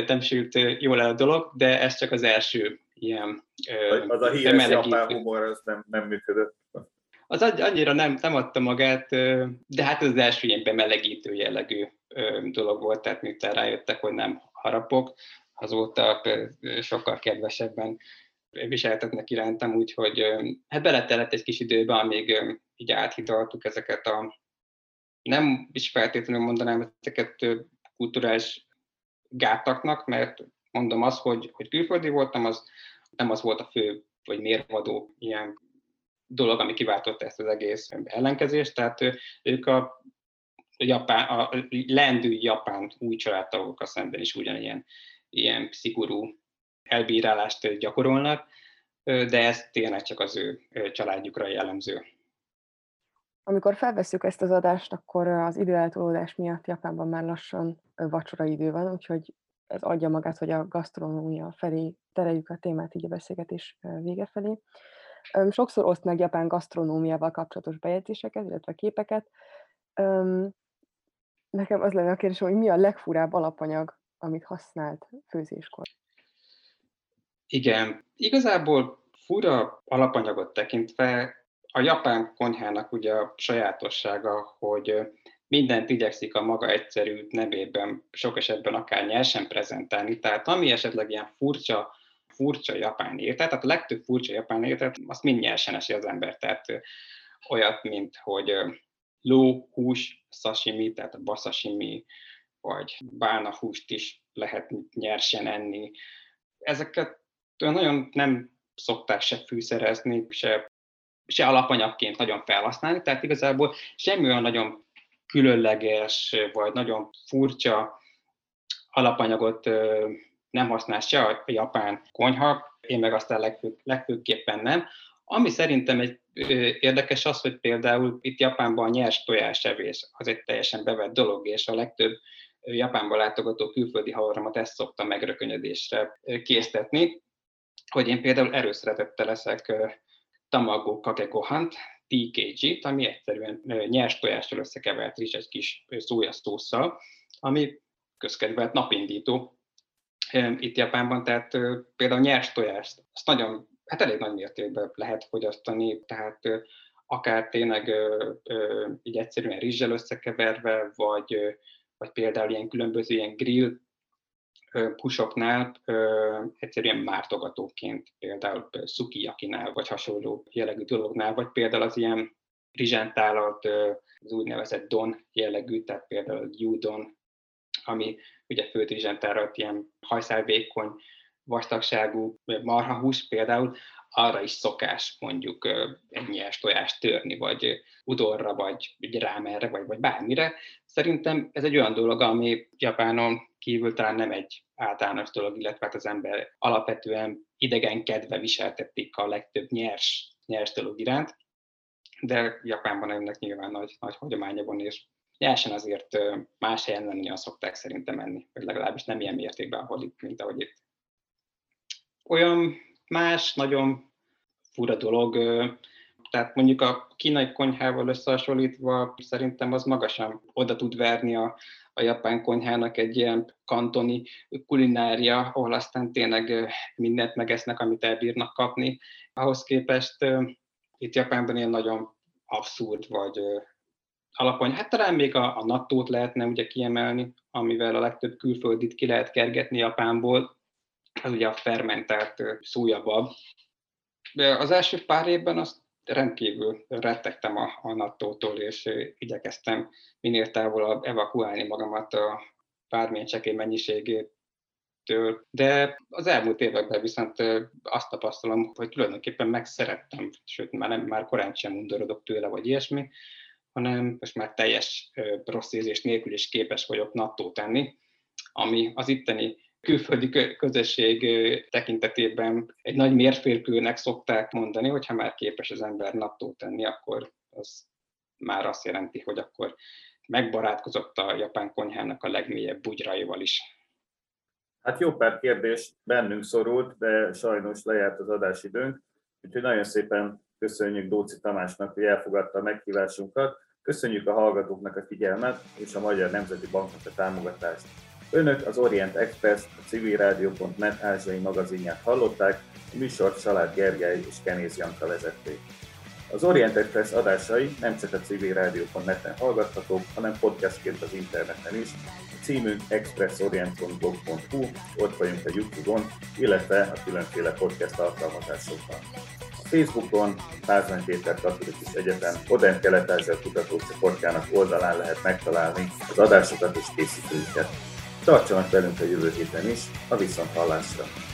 nem sült jól el a dolog, de ez csak az első ilyen Az a híres japán humor, az nem, nem működött. Az annyira nem, nem adta magát, de hát az első ilyen bemelegítő jellegű dolog volt, tehát miután rájöttek, hogy nem harapok, azóta sokkal kedvesebben viseltetnek irántam, úgyhogy hát beletelett egy kis időbe, amíg így áthidaltuk ezeket a, nem is feltétlenül mondanám ezeket kulturális gátaknak, mert mondom azt, hogy, hogy külföldi voltam, az nem az volt a fő vagy mérvadó ilyen dolog, ami kiváltotta ezt az egész ellenkezést, tehát ők a japán, a lendő japán új családtagokkal szemben is ugyanilyen ilyen szigorú elbírálást gyakorolnak, de ez tényleg csak az ő családjukra jellemző. Amikor felveszük ezt az adást, akkor az időeltolódás miatt Japánban már lassan vacsora idő van, úgyhogy ez adja magát, hogy a gasztronómia felé tereljük a témát így a beszélgetés vége felé. Sokszor oszt meg Japán gasztronómiával kapcsolatos bejegyzéseket, illetve képeket. Nekem az lenne a kérdésem, hogy mi a legfurább alapanyag, amit használt főzéskor? Igen, igazából fura alapanyagot tekintve a japán konyhának ugye a sajátossága, hogy mindent igyekszik a maga egyszerű nevében sok esetben akár nyersen prezentálni, tehát ami esetleg ilyen furcsa, furcsa japán étel, tehát a legtöbb furcsa japán ételt, azt mind nyersen eszi az ember, tehát olyat, mint hogy ló, hús, sashimi, tehát a basashimi, vagy bálna húst is lehet nyersen enni. Ezeket nagyon nem szokták se fűszerezni, se, se alapanyagként nagyon felhasználni, tehát igazából semmi olyan nagyon különleges, vagy nagyon furcsa alapanyagot nem használ se a japán konyha, én meg aztán legfő, legfőképpen nem. Ami szerintem egy érdekes az, hogy például itt Japánban a nyers tojásevés az egy teljesen bevett dolog, és a legtöbb Japánba látogató külföldi havaromat ezt szokta megrökönyödésre késztetni, hogy én például erőszeretettel leszek tamago kake gohant, TKG-t, ami egyszerűen nyers tojással összekevert is egy kis szójasztósszal, ami közkedvelt napindító. Itt Japánban, tehát például nyers tojást, azt nagyon, hát elég nagy mértékben lehet fogyasztani, tehát akár tényleg így egyszerűen rizssel összekeverve, vagy, vagy például ilyen különböző ilyen grill kusoknál egyszerűen mártogatóként, például szukiyakinál, vagy hasonló jellegű dolognál, vagy például az ilyen rizsántálat, az úgynevezett don jellegű, tehát például gyúdon, ami ugye főt rizsántálat ilyen hajszálvékony, vastagságú marhahús például, arra is szokás mondjuk egy nyers tojást törni, vagy udorra, vagy rámerre, vagy, vagy bármire. Szerintem ez egy olyan dolog, ami Japánon kívül talán nem egy általános dolog, illetve hát az ember alapvetően idegenkedve viseltetik a legtöbb nyers, nyers dolog iránt, de Japánban ennek nyilván nagy, nagy hagyománya van, és nyersen azért más helyen nem nagyon szokták szerintem menni, vagy legalábbis nem ilyen mértékben, ahol itt, mint ahogy itt. Olyan más, nagyon fura dolog, tehát mondjuk a kínai konyhával összehasonlítva szerintem az magasan oda tud verni a, a japán konyhának egy ilyen kantoni kulinária, ahol aztán tényleg mindent megesznek, amit elbírnak kapni. Ahhoz képest itt Japánban ilyen nagyon abszurd, vagy alapony. Hát talán még a, a nattót lehetne ugye kiemelni, amivel a legtöbb külföldit ki lehet kergetni Japánból. Ez ugye a fermentált szójabab. De az első pár évben azt rendkívül rettegtem a, a nattótól, és igyekeztem minél távolabb evakuálni magamat a bármilyen csekély mennyiségétől. De az elmúlt években viszont azt tapasztalom, hogy tulajdonképpen megszerettem, sőt már, nem, már korán sem undorodok tőle, vagy ilyesmi, hanem most már teljes rossz érzés nélkül is képes vagyok nattót tenni, ami az itteni külföldi közösség tekintetében egy nagy mérfélkőnek szokták mondani, hogy ha már képes az ember nattót tenni, akkor az már azt jelenti, hogy akkor megbarátkozott a japán konyhának a legmélyebb bugyraival is. Hát jó pár kérdés bennünk szorult, de sajnos lejárt az adásidőnk, úgyhogy nagyon szépen köszönjük Dóci Tamásnak, hogy elfogadta a meghívásunkat, köszönjük a hallgatóknak a figyelmet és a Magyar Nemzeti Banknak a támogatást. Önök az Orient Express, a civilrádió.net ázsiai magazinját hallották, a műsort Salád Gergely és Kenéz Janka vezették. Az Orient Express adásai nem csak a civilrádió.net-en hallgathatók, hanem podcastként az interneten is. A címünk expressorient.blog.hu, ott vagyunk a Youtube-on, illetve a különféle podcast alkalmazásokban. A Facebookon Pázmány Péter Katolikus Egyetem Odent Kelet-Ázsia kutatócsoportjának oldalán lehet megtalálni az adásokat és készítőiket. Tartsanak velünk a jövő héten is, a viszonthallásra! dark,